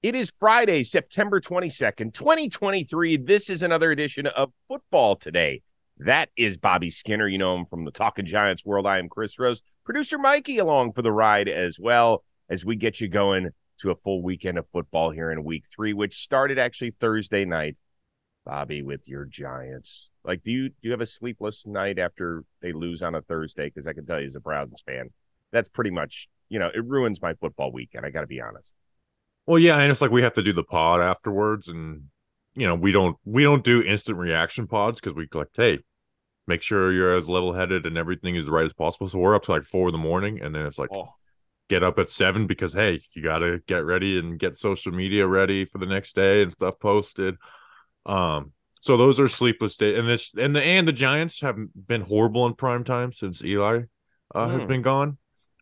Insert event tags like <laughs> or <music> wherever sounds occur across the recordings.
It is Friday, September 22nd, 2023. This is another edition of Football Today. That is Bobby Skinner. You know him from the Talking Giants world. I am Chris Rose. Producer Mikey along for the ride as well as we get you going to a full weekend of football here in week three, which started actually Thursday night. Bobby, with your Giants. Like, do you do you have a sleepless night after they lose on a Thursday? Because I can tell you as a Browns fan, that's pretty much, you know, it ruins my football weekend. I got to be honest. Well, yeah, and it's like we have to do the pod afterwards, and you know we don't we don't do instant reaction pods because we like hey, make sure you're as level headed and everything is right as possible. So we're up to like four in the morning, and then it's like oh. get up at seven because hey, you got to get ready and get social media ready for the next day and stuff posted. Um, so those are sleepless days, and this and the and the Giants have been horrible in prime time since Eli uh, mm. has hmm. been gone,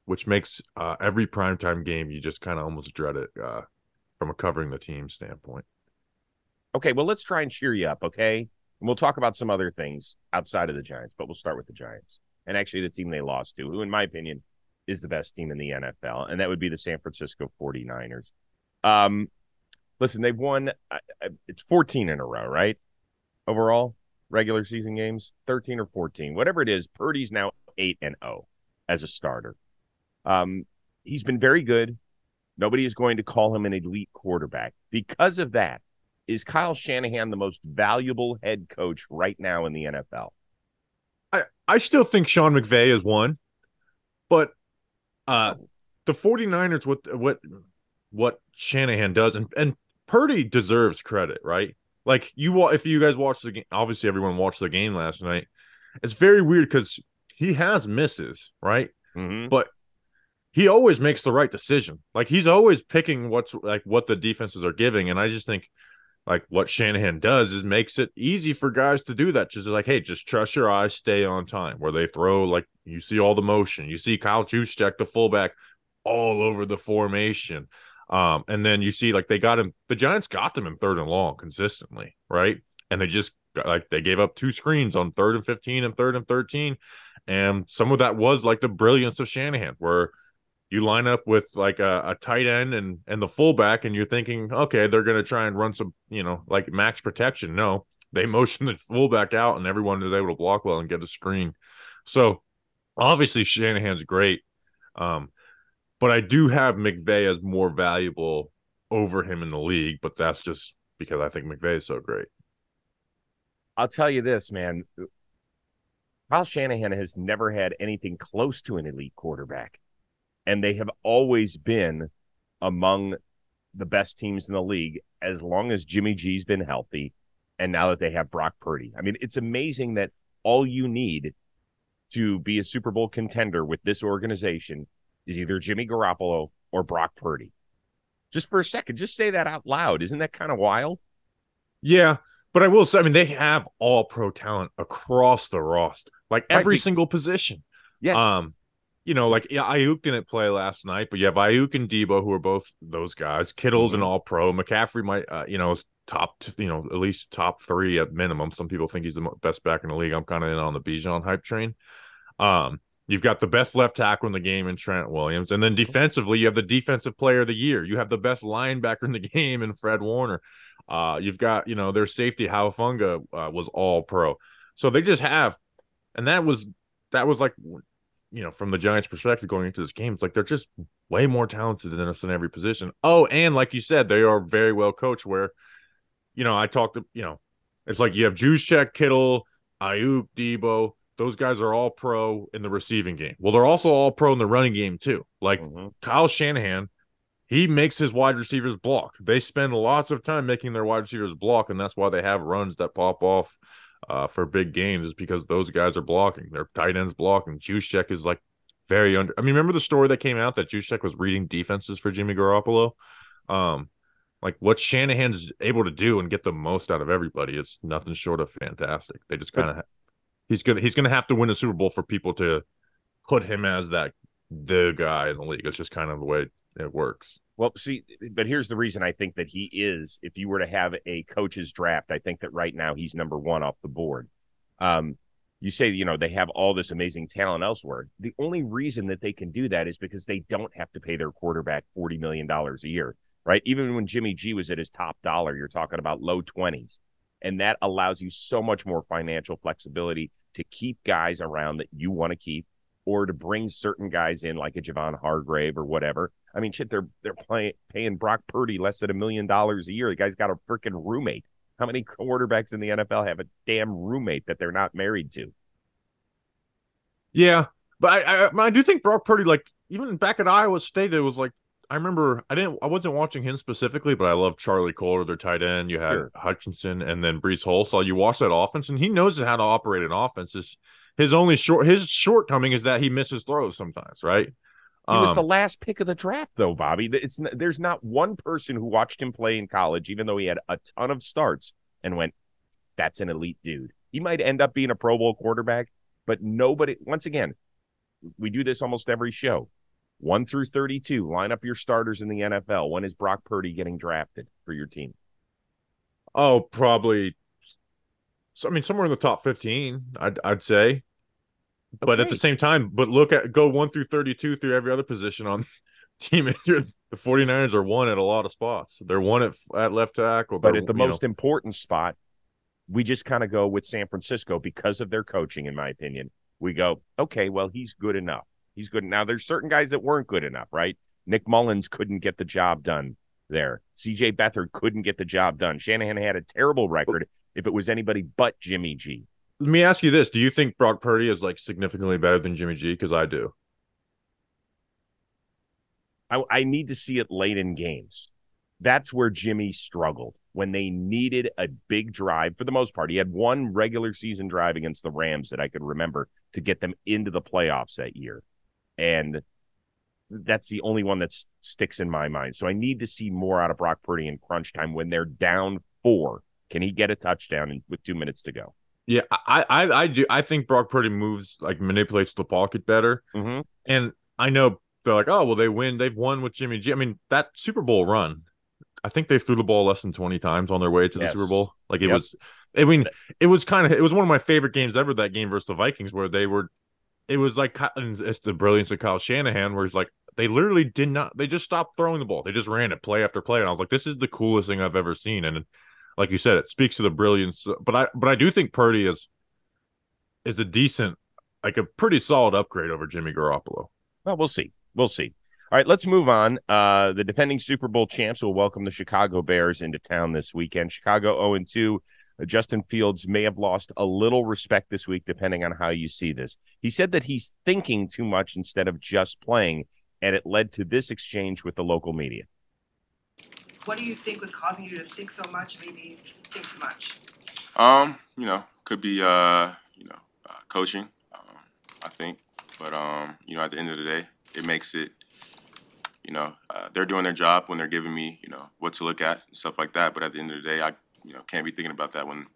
which makes uh, every primetime game you just kind of almost dread it. Uh, from a covering the team standpoint. Okay, well, let's try and cheer you up, okay? And we'll talk about some other things outside of the Giants, but we'll start with the Giants. And actually, the team they lost to, who, in my opinion, is the best team in the NFL, and that would be the San Francisco 49ers. Um, listen, they've won, it's 14 in a row, right? Overall, regular season games, 13 or 14, whatever it is. Purdy's now 8 and 0 as a starter. Um, he's been very good. Nobody is going to call him an elite quarterback. Because of that, is Kyle Shanahan the most valuable head coach right now in the NFL? I, I still think Sean McVay is one, but uh the 49ers what what what Shanahan does and and Purdy deserves credit, right? Like you if you guys watched the game, obviously everyone watched the game last night. It's very weird cuz he has misses, right? Mm-hmm. But he always makes the right decision. Like he's always picking what's like what the defenses are giving, and I just think like what Shanahan does is makes it easy for guys to do that. Just like, hey, just trust your eyes, stay on time. Where they throw like you see all the motion, you see Kyle Juszczyk, the fullback, all over the formation. Um, and then you see like they got him. The Giants got them in third and long consistently, right? And they just like they gave up two screens on third and fifteen and third and thirteen, and some of that was like the brilliance of Shanahan, where you line up with like a, a, tight end and and the fullback and you're thinking okay they're going to try and run some you know like max protection. No they <laughs> motion the fullback out and everyone is able to block well and get a screen. So obviously shanahan's great um but i do have McVay as more valuable over him in the league but that's just because i think McVay is so great. I'll tell you this man. Kyle shanahan has never had anything close to an elite quarterback and they have always been among the best teams in the league as long as Jimmy G's been healthy and now that they have Brock Purdy. I mean, it's amazing that all you need to be a Super Bowl contender with this organization is either Jimmy Garoppolo or Brock Purdy. Just for a second, just say that out loud. Isn't that kind of wild? Yeah, but I will say, I mean, they have all pro talent across the roster, like every right. single position. Yes. Um, you know, like Aiyuk didn't play last night, but you have Aiyuk and Deebo who are both those guys. Kittle's mm-hmm. an All Pro. McCaffrey might, uh, you know, is top, you know, at least top three at minimum. Some people think he's the best back in the league. I'm kind of in on the Bijan hype train. Um, you've got the best left tackle in the game in Trent Williams, and then defensively, you have the defensive player of the year. You have the best linebacker in the <laughs> game in Fred Warner. Uh, you've got, you know, their safety Hufanga uh, was All Pro. So they just have, and that was that was like you know, from the Giants' perspective going into this game, it's like they're just way more talented than us in every position. Oh, and like you said, they are very well coached. Where, you know, I talked to, you know, it's like you have Juszczyk, Kittle, Aiyuk, Deebo. Those guys are all pro in the receiving game. Well, they're also all pro in the running game too. Like mm-hmm. Kyle Shanahan, he makes his wide receivers block. They spend lots of time making their wide receivers block, and that's why they have runs that pop off uh, for big games is because those guys are blocking. Their tight ends blocking. Juszczyk is like very under. I mean, remember the story that came out that Juszczyk was reading defenses for Jimmy Garoppolo? Um, Like what Shanahan's able to do and get the most out of everybody is nothing short of fantastic. They just kind of he's gonna he's gonna have to win a Super Bowl for people to put him as that the guy in the league. It's just kind of the way it works. Well, see, but here's the reason I think that he is. If you were to have a coach's draft, I think that right now he's number one off the board. Um, you say, you know, they have all this amazing talent elsewhere. The only reason that they can do that is because they don't have to pay their quarterback $40 million a year, right? Even when Jimmy G was at his top dollar, you're talking about low 20s. And that allows you so much more financial flexibility to keep guys around that you want to keep or to bring certain guys in like a Javon Hargrave or whatever. I mean, shit, they're they're playing paying Brock Purdy less than a million dollars a year. The guy's got a freaking roommate. How many quarterbacks in the NFL have a damn roommate that they're not married to? Yeah, but I I, I do think Brock Purdy, like even back at Iowa State, it was like I remember I didn't I wasn't watching him specifically, but I love Charlie Kolar, their tight end. You had sure. Hutchinson and then Breece Hall. So you watch that offense, and he knows how to operate an offense. It's, his only short his shortcoming is that he misses throws sometimes, right? He was the um, last pick of the draft, though, Bobby. It's there's not one person who watched him play in college, even though he had a ton of starts, and went, "That's an elite dude." He might end up being a Pro Bowl quarterback, but nobody. Once again, we do this almost every show. One through thirty-two, line up your starters in the NFL. When is Brock Purdy getting drafted for your team? Oh, probably. I mean, somewhere in the top fifteen, I'd I'd say. But okay. at the same time, but look at go one through 32 through every other position on <laughs> team. the 49ers are one at a lot of spots. They're one at, at left tackle. But at the most know. important spot, we just kind of go with San Francisco because of their coaching, in my opinion. We go, okay, well, he's good enough. He's good. Now, there's certain guys that weren't good enough, right? Nick Mullens couldn't get the job done there. CJ Beathard couldn't get the job done. Shanahan had a terrible record if it was anybody but Jimmy G let me ask you this: Do you think Brock Purdy is like significantly better than Jimmy G? Because I do. I, I need to see it late in games. That's where Jimmy struggled when they needed a big drive. For the most part, he had one regular season drive against the Rams that I could remember to get them into the playoffs that year, and that's the only one that sticks in my mind. So I need to see more out of Brock Purdy in crunch time when they're down four. Can he get a touchdown with two minutes to go? Yeah, I, I, I do. I think Brock Purdy moves like manipulates the pocket better, mm-hmm. and I know they're like, oh well, they win. They've won with Jimmy G. I mean, that Super Bowl run, I think they threw the ball less than twenty times on their way to yes. the Super Bowl. Like it yep. was, I mean, it was kind of it was one of my favorite games ever. That game versus the Vikings, where they were, it was like it's the brilliance of Kyle Shanahan, where he's like, they literally did not, they just stopped throwing the ball. They just ran it play after play, and I was like, this is the coolest thing I've ever seen, and like you said, it speaks to the brilliance. But I but I do think Purdy is is a decent, like a pretty solid upgrade over Jimmy Garoppolo. Well, we'll see. We'll see. All right, let's move on. Uh, the defending Super Bowl champs will welcome the Chicago Bears into town this weekend. Chicago 0 2. Uh, Justin Fields may have lost a little respect this week, depending on how you see this. He said that he's thinking too much instead of just playing, and it led to this exchange with the local media. What do you think was causing you to think so much, maybe think too much? Um, you know, could be uh, you know, uh, coaching. Um, I think, but um, you know, at the end of the day, it makes it. You know, uh, they're doing their job when they're giving me, you know, what to look at and stuff like that. But at the end of the day, I, you know, can't be thinking about that when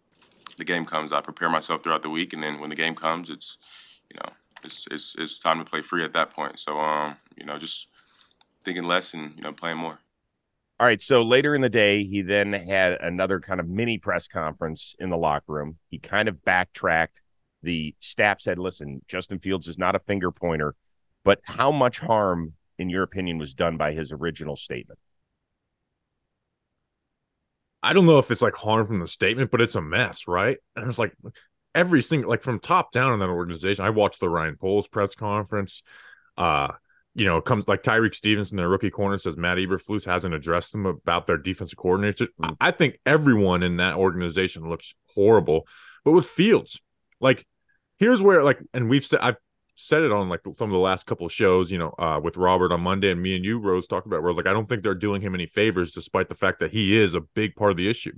the game comes. I prepare myself throughout the week, and then when the game comes, it's, you know, it's it's it's time to play free at that point. So, um, you know, just thinking less and you know playing more. All right. So later in the day, he then had another kind of mini press conference in the locker room. He kind of backtracked. The staff said, listen, Justin Fields is not a finger pointer, but how much harm, in your opinion, was done by his original statement? I don't know if it's like harm from the statement, but it's a mess, right? And <clears throat> it's like every single, like from top down in that organization. I watched the Ryan Poles press conference. Uh, you know, it comes like Tyrique Stevenson, their rookie corner, says Matt Eberflus hasn't addressed them about their defensive coordinator. Mm. I think everyone in that organization looks horrible. But with Fields, like, here's where, like, and we've said, I've said it on like some of the last couple of shows, you know, uh, with Robert on Monday and me and you, Rose, talked about where I was like, I don't think they're doing him any favors, despite the fact that he is a big part of the issue.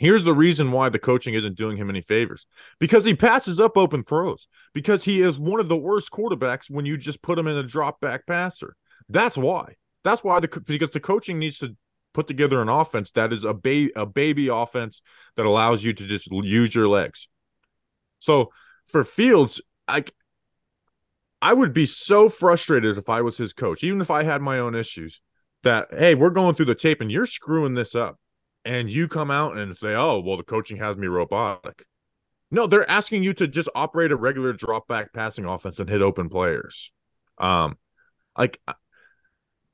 Here's the reason why the coaching isn't doing him any favors because he passes up open throws, because he is one of the worst quarterbacks when you just put him in a drop back passer. That's why. That's why the because the coaching needs to put together an offense that is a baby a baby offense that allows you to just use your legs. So for Fields, I I would be so frustrated if I was his coach, even if I had my own issues. That hey, we're going through the tape and you're screwing this up, and you come out and say, "Oh, well, the coaching has me robotic." No, they're asking you to just operate a regular drop back passing offense and hit open players. Um, like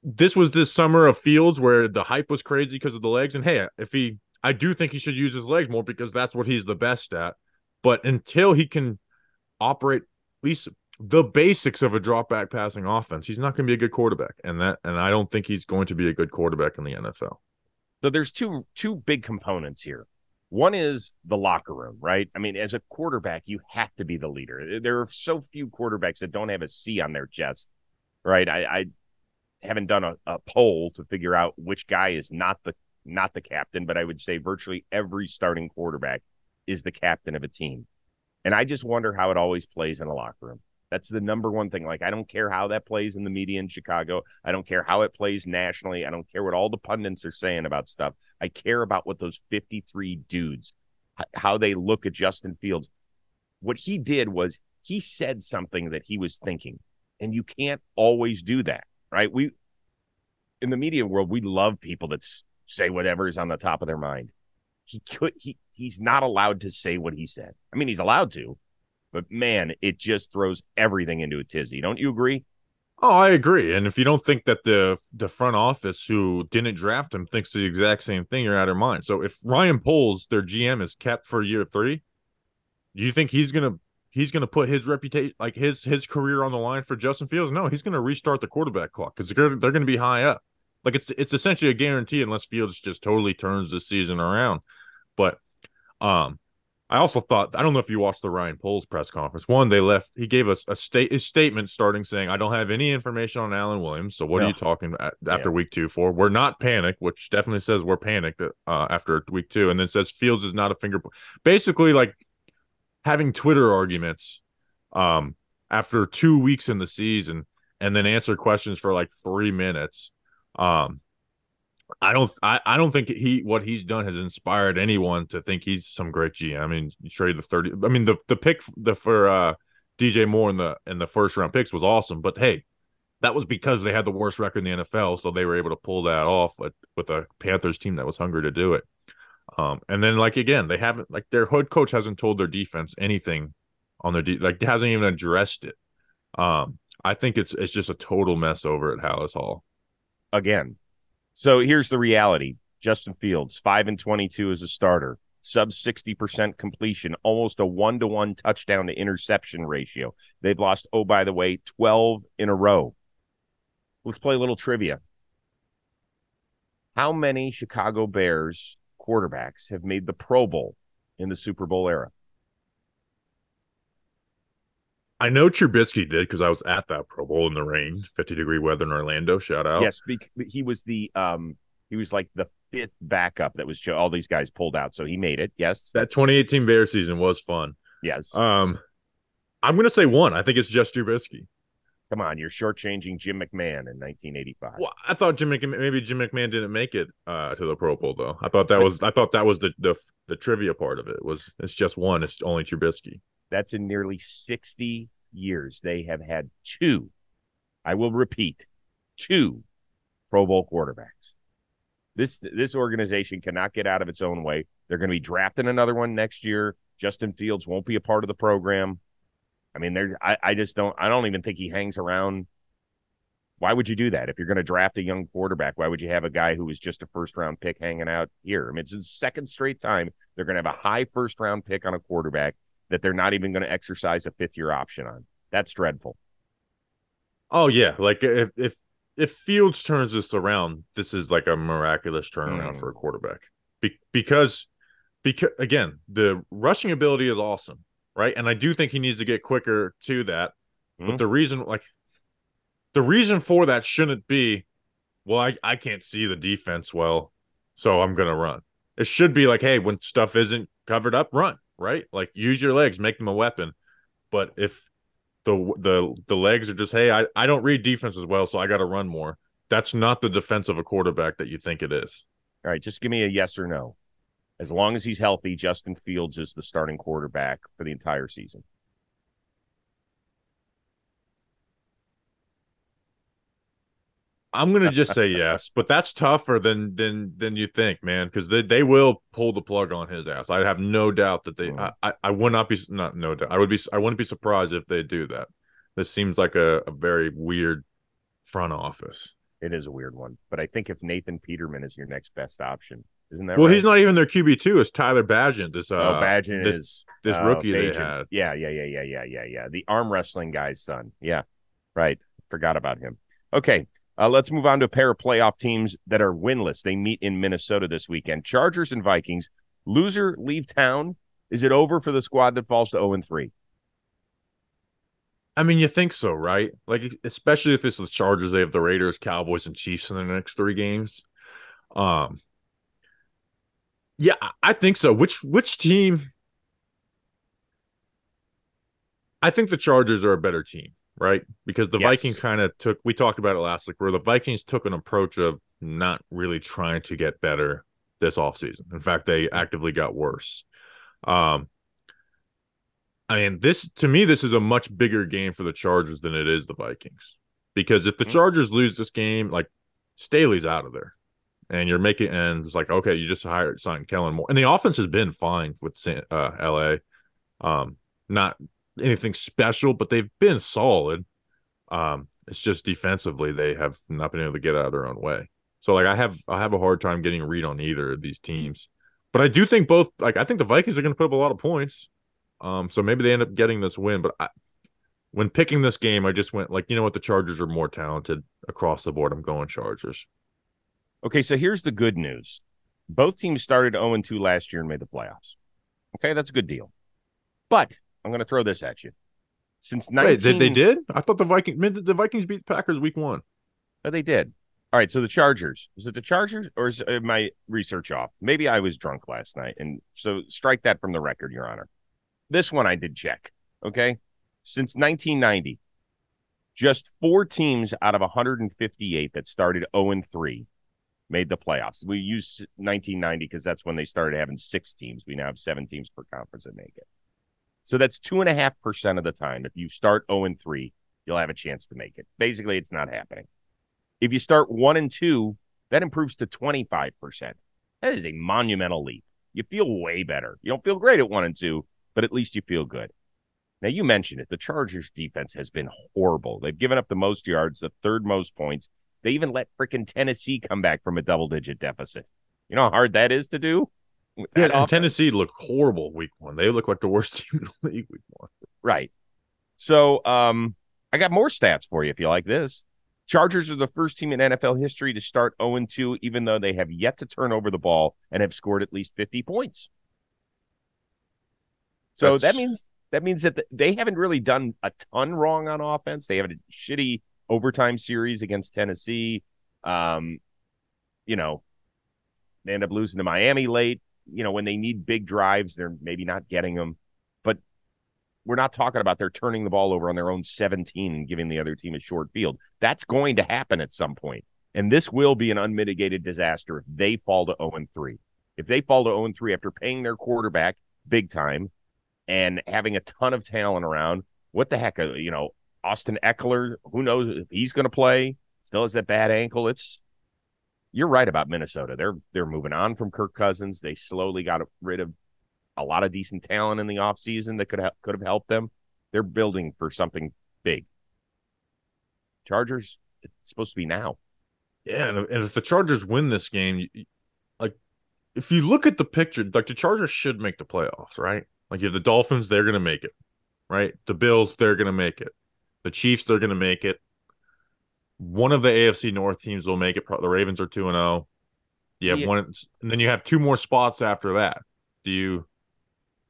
this was this summer of Fields where the hype was crazy because of the legs. And hey, if he, I do think he should use his legs more because that's what he's the best at. But until he can operate at least the basics of a drop back passing offense, he's not going to be a good quarterback. And that, and I don't think he's going to be a good quarterback in the NFL. So there's two two big components here. One is the locker room, right? I mean, as a quarterback, you have to be the leader. There are so few quarterbacks that don't have a C on their chest, right? I, I haven't done a, a poll to figure out which guy is not the not the captain, but I would say virtually every starting quarterback is the captain of a team. And I just wonder how it always plays in a locker room. That's the number one thing. Like, I don't care how that plays in the media in Chicago. I don't care how it plays nationally. I don't care what all the pundits are saying about stuff. I care about what those 53 dudes, how they look at Justin Fields. What he did was he said something that he was thinking, and you can't always do that, right? We, in the media world, we love people that say whatever is on the top of their mind. He could, he, he's not allowed to say what he said. I mean, he's allowed to, but man, it just throws everything into a tizzy. Don't you agree? Oh, I agree. And if you don't think that the the front office who didn't draft him thinks the exact same thing, you're out of mind. So if Ryan Poles, their GM, is kept for year three, do you think he's gonna he's gonna put his reputation, like his his career, on the line for Justin Fields? No, he's gonna restart the quarterback clock because they're gonna, they're gonna be high up. Like it's it's essentially a guarantee unless Fields just totally turns the season around. But um, I also thought I don't know if you watched the Ryan Poles press conference. One, they left. He gave us a state a statement starting saying, "I don't have any information on Alan Williams." So what are you talking about after yeah. week two for? We're not panicked, which definitely says we're panicked uh, after week two, and then says Fields is not a finger. Basically, like having Twitter arguments um, after two weeks in the season, and then answer questions for like three minutes. Um, I don't I, I don't think he what he's done has inspired anyone to think he's some great GM. I mean, you traded the 30 I mean the the pick the for uh DJ Moore in the in the first round picks was awesome, but hey, that was because they had the worst record in the NFL, so they were able to pull that off with, with a Panthers team that was hungry to do it. Um, and then like again, they haven't like their hood coach hasn't told their defense anything on their de- like hasn't even addressed it. Um, I think it's it's just a total mess over at Halas Hall. Again, so here's the reality Justin Fields, 5 and 22 as a starter, sub 60% completion, almost a one to one touchdown to interception ratio. They've lost, oh, by the way, 12 in a row. Let's play a little trivia. How many Chicago Bears quarterbacks have made the Pro Bowl in the Super Bowl era? I know Trubisky did because I was at that Pro Bowl in the rain, 50 degree weather in Orlando. Shout out. Yes, he was the um he was like the fifth backup that was all these guys pulled out, so he made it. Yes, that 2018 Bear season was fun. Yes. Um, I'm gonna say one. I think it's just Trubisky. Come on, you're shortchanging Jim McMahon in 1985. Well, I thought Jim McMahon, maybe Jim McMahon didn't make it uh, to the Pro Bowl though. I thought that was I thought that was the the the trivia part of it was it's just one. It's only Trubisky. That's in nearly 60 years. They have had two, I will repeat, two Pro Bowl quarterbacks. This this organization cannot get out of its own way. They're going to be drafting another one next year. Justin Fields won't be a part of the program. I mean, there. I, I just don't. I don't even think he hangs around. Why would you do that if you're going to draft a young quarterback? Why would you have a guy who was just a first round pick hanging out here? I mean, it's the second straight time they're going to have a high first round pick on a quarterback that they're not even going to exercise a fifth year option on. That's dreadful. Oh yeah, like if if if Fields turns this around, this is like a miraculous turnaround mm. for a quarterback. Be- because because again, the rushing ability is awesome, right? And I do think he needs to get quicker to that. Mm. But the reason like the reason for that shouldn't be well, I, I can't see the defense well, so I'm gonna run. It should be like, hey, when stuff isn't covered up, run right? Like use your legs, make them a weapon. But if the the the legs are just hey, I, I don't read defense as well, so I got to run more. that's not the defense of a quarterback that you think it is. All right, just give me a yes or no. As long as he's healthy, Justin Fields is the starting quarterback for the entire season. I'm gonna just say yes, but that's tougher than than than you think, man, because they, they will pull the plug on his ass. I have no doubt that they. I, I, I would not be not no doubt. I would be. I wouldn't be surprised if they do that. This seems like a, a very weird front office. It is a weird one, but I think if Nathan Peterman is your next best option, isn't that Well, right? he's not even their QB two. It's Tyler Bagent. This uh, oh, Bagent this, is this oh, rookie they had. Yeah, yeah, yeah, yeah, yeah, yeah, yeah. The arm wrestling guy's son. Yeah, right. Forgot about him. Okay, uh, let's move on to a pair of playoff teams that are winless. They meet in Minnesota this weekend. Chargers and Vikings. Loser leave town. Is it over for the squad that falls to zero and three? I mean, you think so, right? Like, especially if it's the Chargers, they have the Raiders, Cowboys, and Chiefs in the next three games. Um, yeah, I think so. Which which team? I think the Chargers are a better team, right? Because the Yes. Vikings kind of took. We talked about it last week, where the Vikings took an approach of not really trying to get better this offseason. In fact, they actively got worse. Um, I mean, this to me, this is a much bigger game for the Chargers than it is the Vikings. Because if the Mhm. Chargers lose this game, like Staley's out of there. And you're making and it's like, okay, you just hired signed Kellen Moore. And the offense has been fine with uh LA. Um, not anything special, but they've been solid. Um, it's just defensively they have not been able to get out of their own way. So like I have I have a hard time getting a read on either of these teams. But I do think both like I think the Vikings are going to put up a lot of points. Um, so maybe they end up getting this win. But I, when picking this game, I just went like, you know what, the Chargers are more talented across the board. I'm going Chargers. Okay, so here's the good news. Both teams started 0 2 last year and made the playoffs. Okay, that's a good deal. But I'm going to throw this at you. Since 19... Wait, they, they did? I thought the Vikings the Vikings beat the Packers week one. Oh, they did. All right, so the Chargers. Is it the Chargers or is my research off? Maybe I was drunk last night. And so strike that from the record, Your Honor. This one I did check. Okay. Since 1990, just four teams out of 158 that started 0 3 made the playoffs. We use 1990 because that's when they started having six teams. We now have seven teams per conference that make it. So that's two and a half percent of the time. If you start 0 and 3, you'll have a chance to make it. Basically, it's not happening. If you start one and two, that improves to 25%. That is a monumental leap. You feel way better. You don't feel great at one and two, but at least you feel good. Now, you mentioned it. The Chargers defense has been horrible. They've given up the most yards, the third most points. They even let freaking Tennessee come back from a double digit deficit. You know how hard that is to do? Yeah, and? Tennessee looked horrible week one. They look like the worst <laughs> team in the league week one. Right. So um I got more stats for you if you like this. Chargers are the first team in NFL history to start 0 2, even though they have yet to turn over the ball and have scored at least 50 points. So that means that means that th- they haven't really done a ton wrong on offense. They have a shitty overtime series against Tennessee. Um, you know, they end up losing to Miami late. You know, when they need big drives, they're maybe not getting them. But we're not talking about they're turning the ball over on their own 17 and giving the other team a short field. That's going to happen at some point. And this will be an unmitigated disaster if they fall to 0 3. If they fall to 0 3 after paying their quarterback big time and having a ton of talent around, what the heck? uh, You know, Austin Ekeler, who knows if he's going to play? Still has that bad ankle. It's you're right about Minnesota. They're they're moving on from Kirk Cousins. They slowly got rid of a lot of decent talent in the offseason that could have could have helped them. They're building for something big. Chargers, it's supposed to be now. Yeah, and, and if the Chargers win this game, like if you look at the picture, like the Chargers should make the playoffs, right? Like if the Dolphins, they're gonna make it, right? The Bills, they're gonna make it. The Chiefs, they're gonna make it. One of the AFC North teams will make it. The Ravens are two and zero. You have Yeah. one, and then you have two more spots after that. Do you?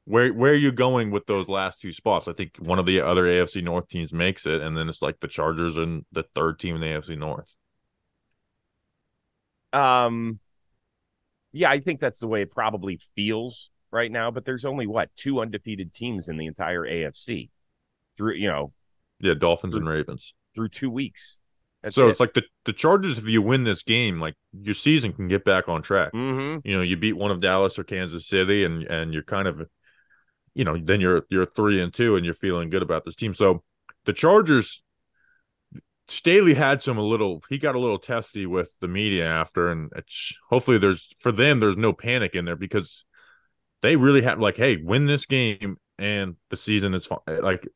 Where where are you going with those last two spots? I think one of the other AFC North teams makes it, and then it's like the Chargers and the third team in the AFC North. Um, yeah, I think that's the way it probably feels right now. But there's only what two undefeated teams in the entire AFC through you know Yeah, Dolphins and Ravens. through two weeks. That's so it. it's like the the Chargers. If you win this game, like your season can get back on track. hmm You know, you beat one of Dallas or Kansas City, and and you're kind of, you know, then you're you're three and two, and you're feeling good about this team. So the Chargers. Staley had some a little. He got a little testy with the media after, and it's hopefully there's for them there's no panic in there because they really have like, hey, win this game and the season is fine. Like,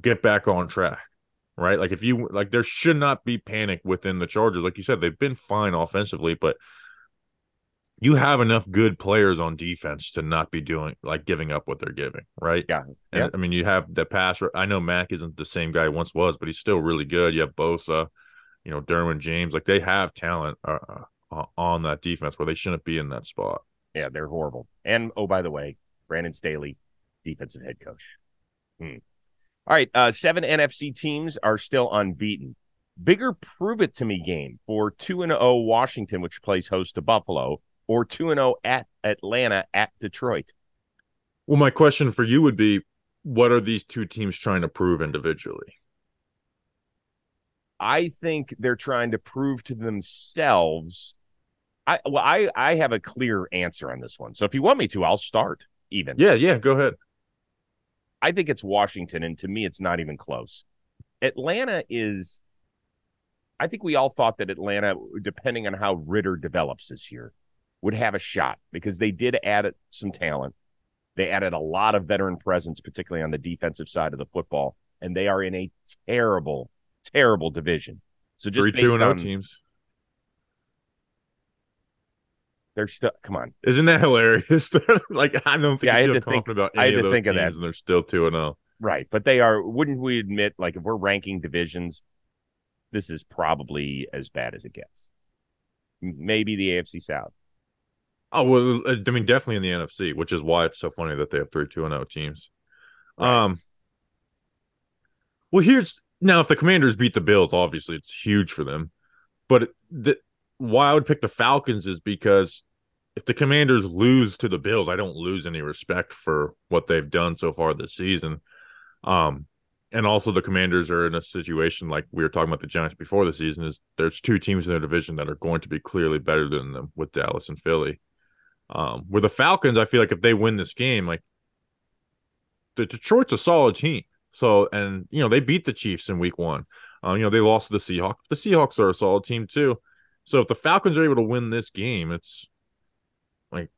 get back on track, right? Like, if you like, there should not be panic within the Chargers. Like you said, they've been fine offensively, but you have enough good players on defense to not be doing like giving up what they're giving, right? Yeah. And Yeah. I mean, you have the passer. I know Mack isn't the same guy he once was, but he's still really good. You have Bosa, you know, Derwin James. Like they have talent uh, uh, on that defense where they shouldn't be in that spot. Yeah, they're horrible. And oh, by the way, Brandon Staley, defensive head coach. Hmm. All right, uh, seven NFC teams are still unbeaten. Bigger prove it to me game for two and zero Washington, which plays host to Buffalo, or two and zero at Atlanta at Detroit. Well, my question for you would be, what are these two teams trying to prove individually? I think they're trying to prove to themselves. I well, I I have a clear answer on this one. So if you want me to, I'll start. Even Yeah, yeah, go ahead. I think it's Washington, and to me, it's not even close. Atlanta is. I think we all thought that Atlanta, depending on how Ridder develops this year, would have a shot because they did add some talent. They added a lot of veteran presence, particularly on the defensive side of the football, and they are in a terrible, terrible division. So just Three two and on teams. They're still come on. Isn't that hilarious? <laughs> like I don't think Yeah, I you had feel to think- confident about I any had of to those think of teams, that. and they're still two and oh. zero. Right. But they are, wouldn't we admit, like, if we're ranking divisions, this is probably as bad as it gets. Maybe the AFC South. Oh well, uh, I mean, definitely in the NFC, which is why it's so funny that they have three two and zero teams. Right. Um. Well, here's now if the Commanders beat the Bills, obviously it's huge for them. But the, why I would pick the Falcons is because if the Commanders lose to the Bills, I don't lose any respect for what they've done so far this season. Um, and also the Commanders are in a situation like we were talking about the Giants before the season is there's two teams in their division that are going to be clearly better than them with Dallas and Philly. Um, the Falcons, I feel like if they win this game, like the Detroit's a solid team. So, and you know, they beat the Chiefs in week one. Uh, you know, they lost to the Seahawks. The Seahawks are a solid team too. So if the Falcons are able to win this game, it's like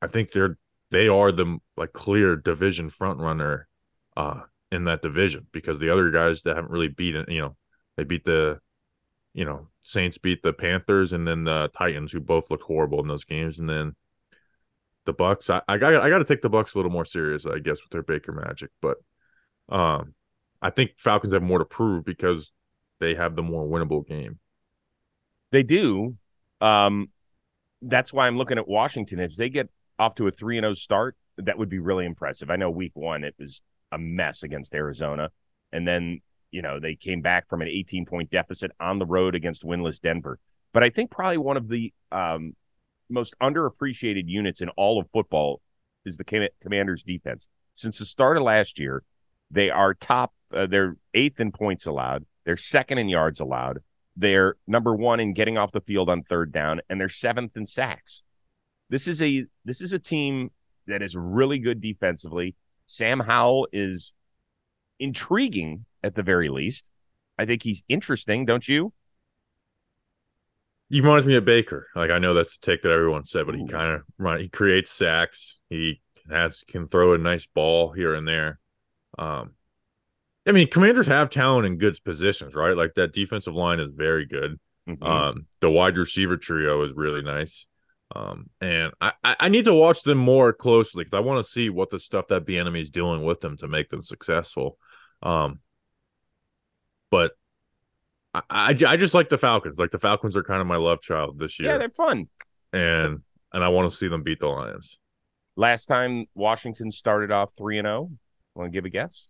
I think they're they are the like clear division front runner uh in that division because the other guys that haven't really beaten, you know, they beat the you know, Saints beat the Panthers and then the Titans who both looked horrible in those games and then the Bucs. I, I got I got to take the Bucs a little more serious, I guess, with their Baker Magic, but um, I think Falcons have more to prove because they have the more winnable game. They do. Um, that's why I'm looking at Washington. If they get off to a 3 0 start, that would be really impressive. I know week one, it was a mess against Arizona. And then, you know, they came back from an 18 point deficit on the road against winless Denver. But I think probably one of the um, most underappreciated units in all of football is the Commanders' defense. Since the start of last year, they are top. Uh, they're eighth in points allowed. They're second in yards allowed. They're number one in getting off the field on third down, and they're seventh in sacks. This is a this is a team that is really good defensively. Sam Howell is intriguing at the very least. I think he's interesting, don't you? He reminds me of Baker. Like I know that's the take that everyone said, but he kind of. He creates sacks. He has can throw a nice ball here and there. Um, I mean, Commanders have talent in good positions, right? Like that defensive line is very good. Mhm. Um, the wide receiver trio is really nice. Um, and I, I I need to watch them more closely because I want to see what the stuff that Bieniemy is doing with them to make them successful. Um, but I, I, I just like the Falcons. Like the Falcons are kind of my love child this year. yeah, they're fun. and and I want to see them beat the Lions. Last time Washington started off three and zero. Want to give a guess?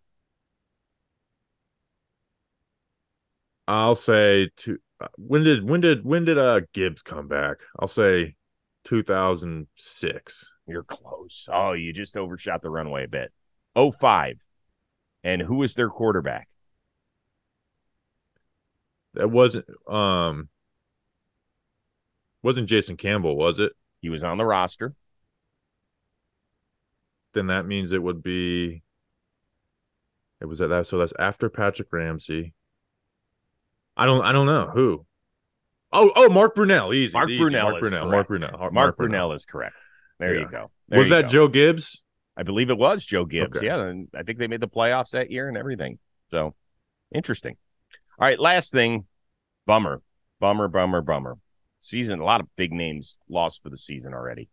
I'll say two. uh, When did when did when did uh Gibbs come back? I'll say 2006. You're close. Oh, you just overshot the runway a bit. Oh five. And who was their quarterback? That wasn't um wasn't Jason Campbell, was it? He was on the roster. Then that means it would be it was at that so that's after Patrick Ramsey. I don't I don't know who. Oh oh Mark Brunell, easy. Mark easy. Brunell Mark is Brunell, correct. Mark Brunell. Mark, Mark Brunell is correct. There Yeah. you go. There Was you that go. Joe Gibbs? I believe it was Joe Gibbs. Okay. Yeah, and I think they made the playoffs that year and everything. So interesting. All right, last thing, bummer, bummer, bummer, bummer. Season, a lot of big names lost for the season already.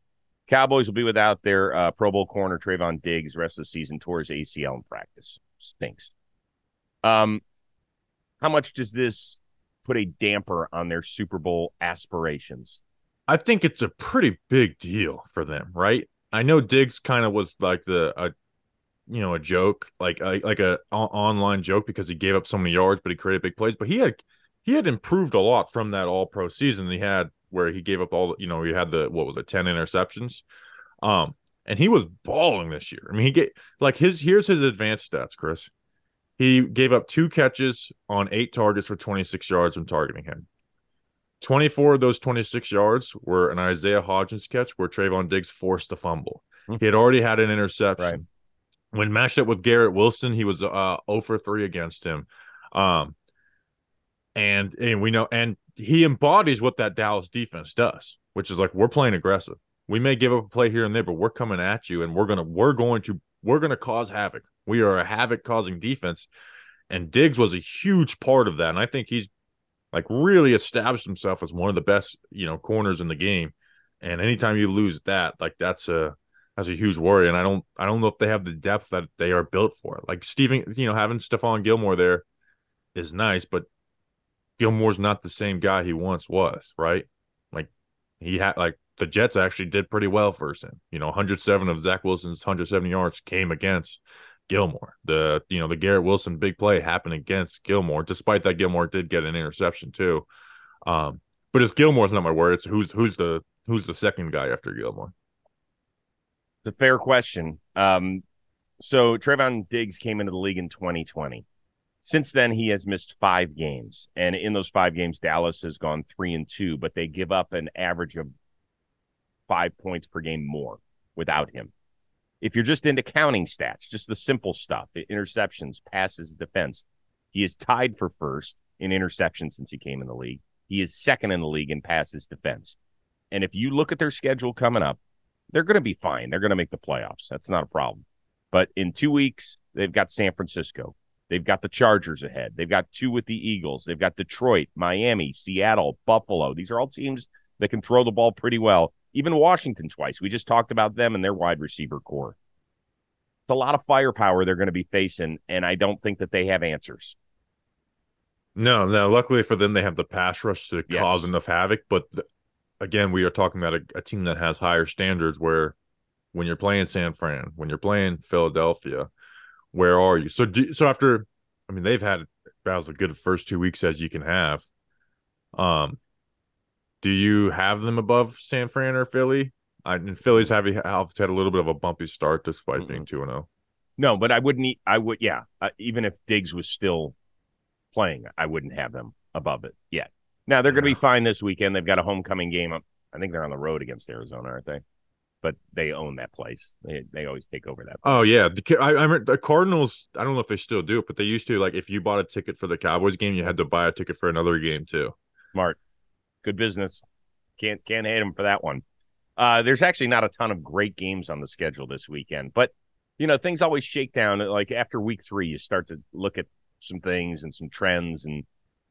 Cowboys will be without their uh, Pro Bowl corner Trevon Diggs rest of the season towards ACL in practice. Stinks. Um, how much does this put a damper on their Super Bowl aspirations? I think it's a pretty big deal for them, right? I know Diggs kind of was like the a you know a joke, like a, like a online joke because he gave up so many yards, but he created big plays. But he had he had improved a lot from that All Pro season he had where he gave up all you know he had the what was it ten interceptions, um, and he was balling this year. I mean, he get like his here's his advanced stats, Chris. He gave up two catches on eight targets for 26 yards when targeting him. 24 of those 26 yards were an Isaiah Hodgins catch where Trevon Diggs forced the fumble. Hmm. He had already had an interception. Right. When matched up with Garrett Wilson, he was uh 0 for 3 against him. Um and and we know and he embodies what that Dallas defense does, which is like we're playing aggressive. We may give up a play here and there, but we're coming at you and we're gonna we're going to we're gonna cause havoc. We are a havoc causing defense. And Diggs was a huge part of that. And I think he's like really established himself as one of the best, you know, corners in the game. And anytime you lose that, like that's a that's a huge worry. And I don't I don't know if they have the depth that they are built for. Like Steven, you know, having Stephon Gilmore there is nice, but Gilmore's not the same guy he once was, right? He had like the Jets actually did pretty well versus him. You know, 107 of Zach Wilson's 170 yards came against Gilmore. The you know the Garrett Wilson big play happened against Gilmore, despite that Gilmore did get an interception too. Um, but it's Gilmore's not my word. It's who's who's the who's the second guy after Gilmore. It's a fair question. Um, so Trevon Diggs came into the league in 2020. Since then, he has missed five games, and in those five games, Dallas has gone three and two, but they give up an average of five points per game more without him. If you're just into counting stats, just the simple stuff, the interceptions, passes, defense, he is tied for first in interceptions since he came in the league. He is second in the league in passes defense. And if you look at their schedule coming up, they're going to be fine. They're going to make the playoffs. That's not a problem. But in two weeks, they've got San Francisco. They've got the Chargers ahead. They've got two with the Eagles. They've got Detroit, Miami, Seattle, Buffalo. These are all teams that can throw the ball pretty well. Even Washington twice. We just talked about them and their wide receiver corps. It's a lot of firepower they're going to be facing, and I don't think that they have answers. No, no. Luckily for them, they have the pass rush to Yes. cause enough havoc. But th- again, we are talking about a, a team that has higher standards. Where when you're playing San Fran, when you're playing Philadelphia, where are you? So, do, so after, I mean, they've had about as good first two weeks as you can have. Um, do you have them above San Fran or Philly? I and Philly's have have had a little bit of a bumpy start despite being two and oh. zero. No, but I wouldn't. I would. Yeah, uh, even if Diggs was still playing, I wouldn't have them above it yet. Now they're going to be fine this weekend. They've got a homecoming game. I think they're on the road against Arizona, aren't they? But they own that place. They they always take over that. Oh yeah, the, I, I remember the Cardinals. I don't know if they still do it, but they used to. Like if you bought a ticket for the Cowboys game, you had to buy a ticket for another game too. Smart, good business. Can't can't hate them for that one. Uh, there's actually not a ton of great games on the schedule this weekend, but you know things always shake down. Like after week three, you start to look at some things and some trends, and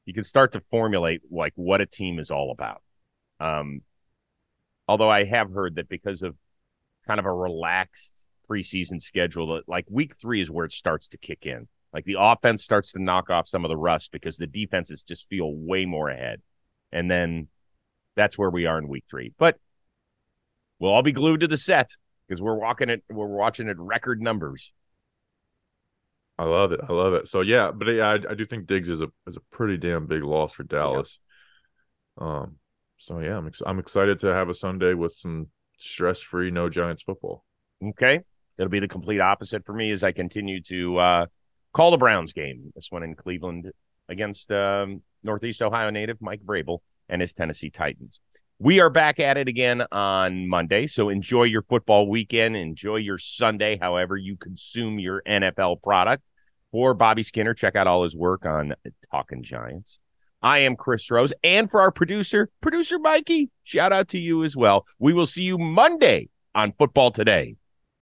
you can start to formulate like what a team is all about. Um, although I have heard that because of kind of a relaxed preseason schedule, that like week three is where it starts to kick in. Like the offense starts to knock off some of the rust because the defenses just feel way more ahead. And then that's where we are in week three. But we'll all be glued to the set because we're walking it, we're watching it record numbers. I love it. I love it. So yeah, but yeah, I, I do think Diggs is a is a pretty damn big loss for Dallas. Um. So yeah, I'm ex- I'm excited to have a Sunday with some stress free, no Giants football. Okay. It'll be the complete opposite for me as I continue to uh, call the Browns game. This one in Cleveland against um, Northeast Ohio native Mike Vrabel and his Tennessee Titans. We are back at it again on Monday. So enjoy your football weekend. Enjoy your Sunday, however you consume your NFL product. For Bobby Skinner, check out all his work on Talking Giants. I am Chris Rose. And for our producer, producer Mikey, shout out to you as well. We will see you Monday on Football Today.